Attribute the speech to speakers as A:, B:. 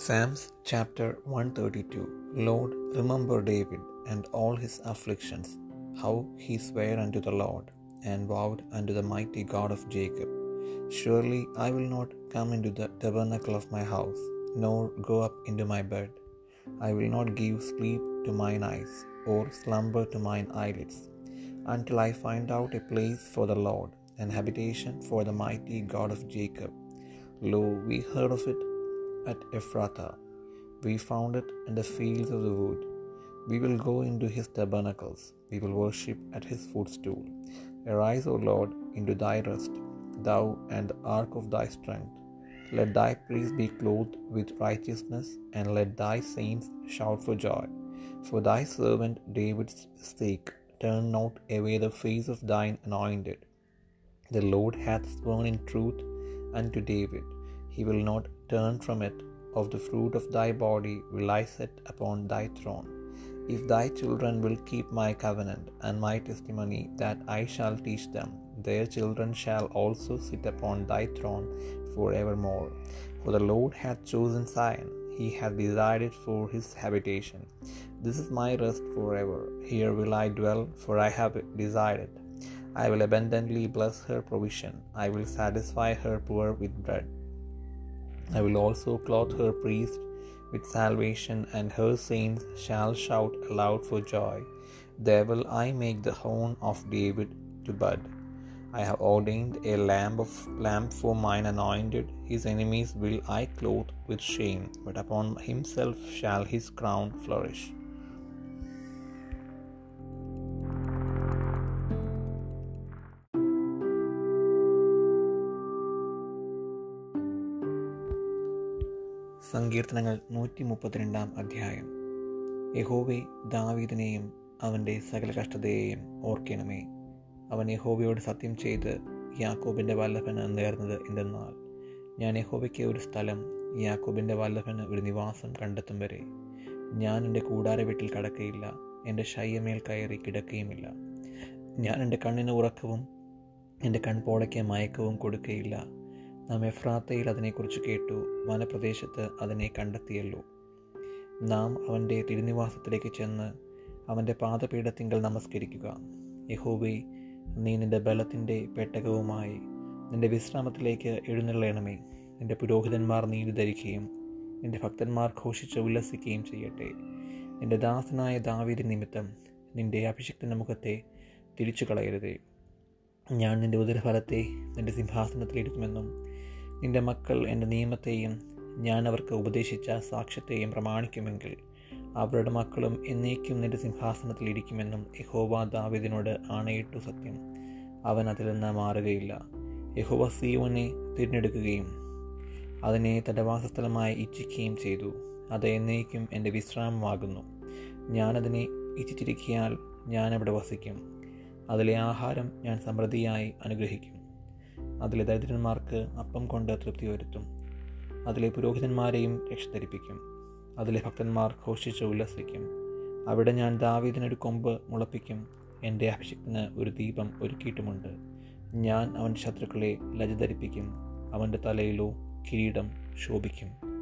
A: Psalms chapter 132 Lord, remember David and all his afflictions, how he sware unto the Lord, and vowed unto the mighty God of Jacob. Surely I will not come into the tabernacle of my house, nor go up into my bed. I will not give sleep to mine eyes, or slumber to mine eyelids, until I find out a place for the Lord, an habitation for the mighty God of Jacob. Lo, we heard of it at Ephrathah. We found it in the fields of the wood. We will go into his tabernacles. We will worship at his footstool. Arise, O Lord, into thy rest, thou and the ark of thy strength. Let thy priests be clothed with righteousness, and let thy saints shout for joy. For thy servant David's sake, turn not away the face of thine anointed. The Lord hath sworn in truth unto David he will not turn from it. Of the fruit of thy body will I set upon thy throne. If thy children will keep my covenant and my testimony that I shall teach them, their children shall also sit upon thy throne for evermore. For the Lord hath chosen Zion, he hath desired it for his habitation. This is my rest forever. Here will I dwell, for I have desired it. I will abundantly bless her provision. I will satisfy her poor with bread. I will also clothe her priest with salvation, and her saints shall shout aloud for joy. There will I make the horn of David to bud. I have ordained a lamp of lamp for mine anointed. His enemies will I clothe with shame, but upon himself shall his crown flourish. സങ്കീർത്തനങ്ങൾ നൂറ്റി മുപ്പത്തിരണ്ടാം അധ്യായം. യഹോവെ ദാവീദിനെയും അവന്റെ സകല കഷ്ടതയെയും ഓർക്കണമേ. അവൻ യഹോവയോട് സത്യം ചെയ്ത് യാക്കോബിന്റെ വല്ലഭന് നേർന്നത് എന്തെന്നാൽ ഞാൻ യഹോവയ്ക്ക് ഒരു സ്ഥലം യാക്കോബിന്റെ വല്ലഭന് ഒരു നിവാസം കണ്ടെത്തും വരെ. ഞാൻ എന്റെ കൂടാര വീട്ടിൽ കടക്കയില്ല എന്റെ ശയ്യമേൽ കയറി കിടക്കുകയുമില്ല ഞാൻ എന്റെ കണ്ണിന് ഉറക്കവും എന്റെ കൺപോളയ്ക്ക് മയക്കവും കൊടുക്കുകയില്ല നാം എഫ്രാത്തയിൽ അതിനെക്കുറിച്ച് കേട്ടു വനപ്രദേശത്ത് അതിനെ കണ്ടെത്തിയല്ലോ. നാം അവന്റെ തിരുനിവാസത്തിലേക്ക് ചെന്ന് അവന്റെ പാദപീഠത്തിങ്കൽ നമസ്കരിക്കുക. യഹോബി നീ നിന്റെ ബലത്തിന്റെ പെട്ടകവുമായി നിന്റെ വിശ്രാമത്തിലേക്ക് എഴുന്നള്ളണമേ. നിന്റെ പുരോഹിതന്മാർ നീതി ധരിക്കുകയും നിന്റെ ഭക്തന്മാർ ഘോഷിച്ച് ഉല്ലസിക്കുകയും ചെയ്യട്ടെ. നിന്റെ ദാസനായ ദാവീതി നിമിത്തം നിന്റെ അഭിഷിക്തന്റെ മുഖത്തെ തിരിച്ചു കളയരുതേ ഞാൻ നിന്റെ ഉദരഫലത്തെ നിന്റെ സിംഹാസനത്തിലിരുത്തുമെന്നും നിന്റെ മക്കൾ എന്റെ നിയമത്തെയും ഞാൻ അവർക്ക് ഉപദേശിച്ച സാക്ഷ്യത്തെയും പ്രമാണിക്കുമെങ്കിൽ അവരുടെ മക്കളും എന്നേക്കും നിന്റെ സിംഹാസനത്തിൽ ഇരിക്കുമെന്നും യഹോവ ദാവിദിനോട് ആണയിട്ടു സത്യം. അവൻ അതിൽ നിന്ന് മാറുകയില്ല. യഹോവ സീവനെ തിരഞ്ഞെടുക്കുകയും അതിനെ തന്റെ വാസസ്ഥലമായി ഇച്ഛിക്കുകയും ചെയ്തു. അത് എന്നേക്കും എന്റെ വിശ്രാമമാകുന്നു. ഞാനതിനെ ഇച്ഛിച്ചിരിക്കിയാൽ ഞാനവിടെ വസിക്കും. അതിലെ ആഹാരം ഞാൻ സമൃദ്ധിയായി അനുഗ്രഹിക്കും. അതിലെ ദരിദ്രന്മാർക്ക് അപ്പം കൊണ്ട് തൃപ്തി വരുത്തും. അതിലെ പുരോഹിതന്മാരെയും രക്ഷധരിപ്പിക്കും. അതിലെ ഭക്തന്മാർ ഘോഷിച്ച് ഉല്ലസിക്കും. അവിടെ ഞാൻ ദാവീദിനൊരു കൊമ്പ് മുളപ്പിക്കും. എന്റെ അഭിഷിക്തന് ഒരു ദീപം ഒരുക്കിയിട്ടുമുണ്ട്. ഞാൻ അവന്റെ ശത്രുക്കളെ ലജ്ജ ധരിപ്പിക്കും അവന്റെ തലയിലോ കിരീടം ശോഭിക്കും.